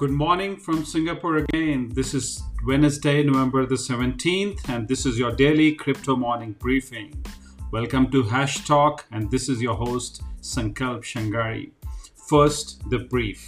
Good morning from Singapore again. This is Wednesday, November the 17th, and this is your daily crypto morning briefing. Welcome to Hash Talk, and this is your host, Sankalp Shangari. First, the brief.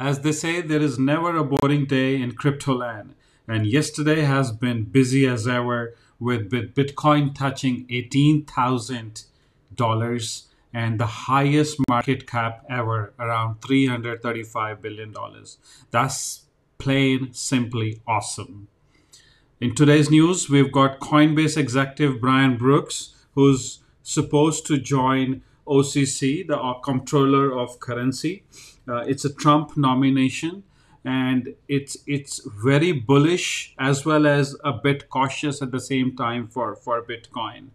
As they say, there is never a boring day in crypto land, and yesterday has been busy as ever with Bitcoin touching $18,000 and the highest market cap ever, around $335 billion. That's plain simply awesome. In today's news, we've got Coinbase executive Brian Brooks, who's supposed to join OCC, the Comptroller of Currency. Uh, it's a Trump nomination and it's it's very bullish as well as a bit cautious at the same time for for Bitcoin.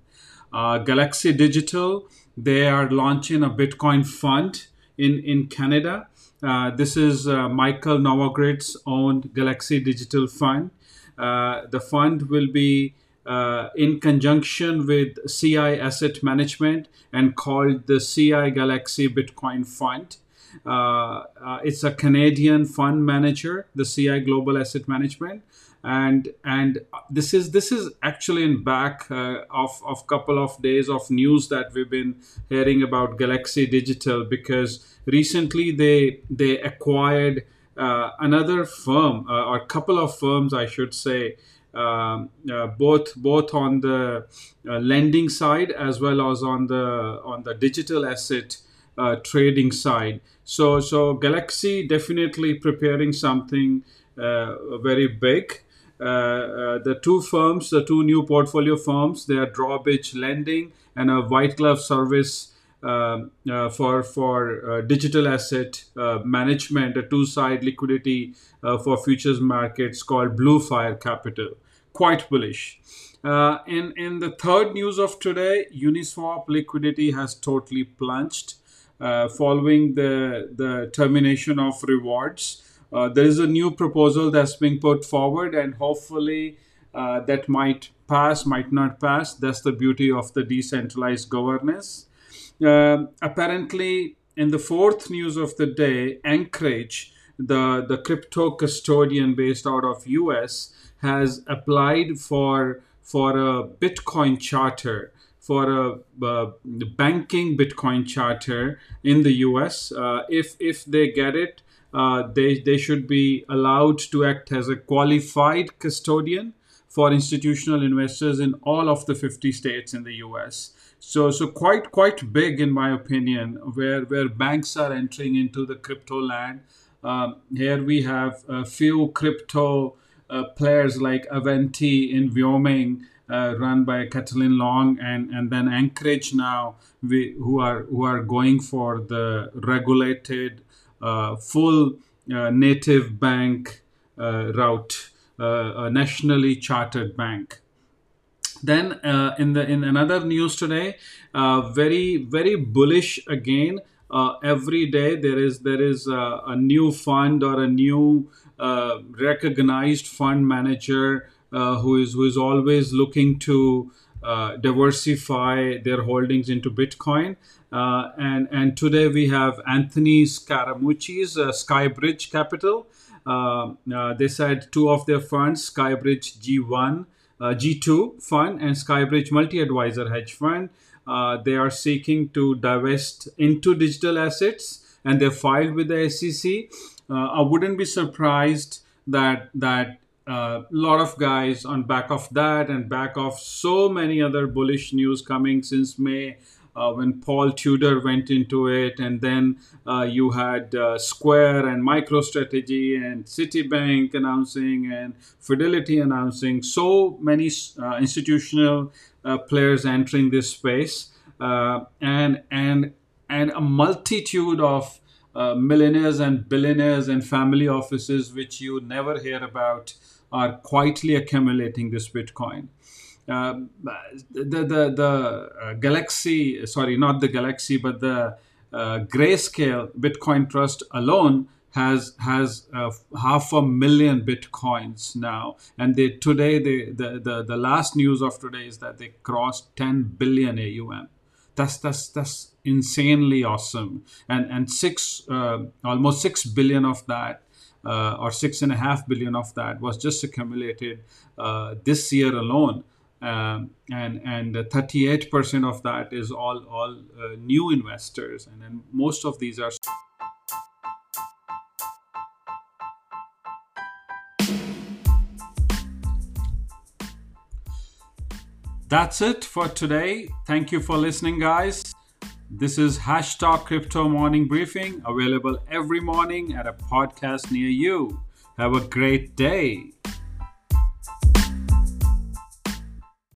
Uh, Galaxy Digital they are launching a Bitcoin fund in in Canada. Uh, this is uh, Michael Novogratz owned Galaxy Digital Fund. Uh, the fund will be uh, in conjunction with CI Asset Management and called the CI Galaxy Bitcoin Fund. Uh, uh, it's a Canadian fund manager, the CI Global Asset Management, and and this is this is actually in back uh, of of couple of days of news that we've been hearing about Galaxy Digital because recently they they acquired uh, another firm uh, or a couple of firms, I should say. Um, uh, both both on the lending side as well as on the on the digital asset uh, trading side. So, so Galaxy definitely preparing something uh, very big. Uh, uh, the two firms, the two new portfolio firms, they are Drawbridge Lending and a white glove service um, uh, for for uh, digital asset management, a two-side liquidity for futures markets called Bluefire Capital. Quite bullish. in in the third news of today, Uniswap liquidity has totally plunged following the, the termination of rewards. Uh, there is a new proposal that's being put forward, and hopefully uh, that might pass, might not pass. That's the beauty of the decentralized governance. Um, apparently, in the fourth news of the day, Anchorage, the, the crypto custodian based out of US, has applied for for a Bitcoin charter for a, a banking Bitcoin charter in the US. Uh, if if they get it, uh, they they should be allowed to act as a qualified custodian for institutional investors in all of the 50 states in the US. So so quite quite big in my opinion, where where banks are entering into the crypto land. Um, here we have a few crypto uh, players like Avanti in Wyoming uh, run by Caitlin Long, and and then Anchorage now, we, who are who are going for the regulated uh, full uh, native bank uh, route, uh, a nationally chartered bank. Then in the in another news today, very very bullish again. every day there is there is a new fund or a new recognized fund manager uh, who is who is always looking to uh, diversify their holdings into Bitcoin. Uh, and and today we have Anthony Scaramucci's uh, Skybridge Capital. Uh, uh, they said two of their funds, Skybridge G1, G2 fund, and Skybridge Multi Advisor Hedge Fund. they are seeking to divest into digital assets, and they filed with the SEC. I wouldn't be surprised that that a uh, lot of guys on back of that and back of so many other bullish news coming since May uh, when Paul Tudor went into it, and then uh, you had uh, Square and MicroStrategy and Citibank announcing and Fidelity announcing. So many uh, institutional uh, players entering this space, and and and a multitude of millionaires and billionaires and family offices which you never hear about are quietly accumulating this Bitcoin. Uh, the the, the uh, Galaxy, sorry, not the Galaxy, but the uh, Grayscale Bitcoin Trust alone has has uh, half a million bitcoins now, and they today they the, the the last news of today is that they crossed 10 billion AUM. That's that's that's insanely awesome, and and six uh, almost six billion of that. Uh, or six and a half billion of that was just accumulated uh, this year alone um, and and 38% of that is all all uh, new investors and then most of these are That's it for today. Thank you for listening, guys. This is Hash Talk crypto morning briefing available every morning at a podcast near you. Have a great day.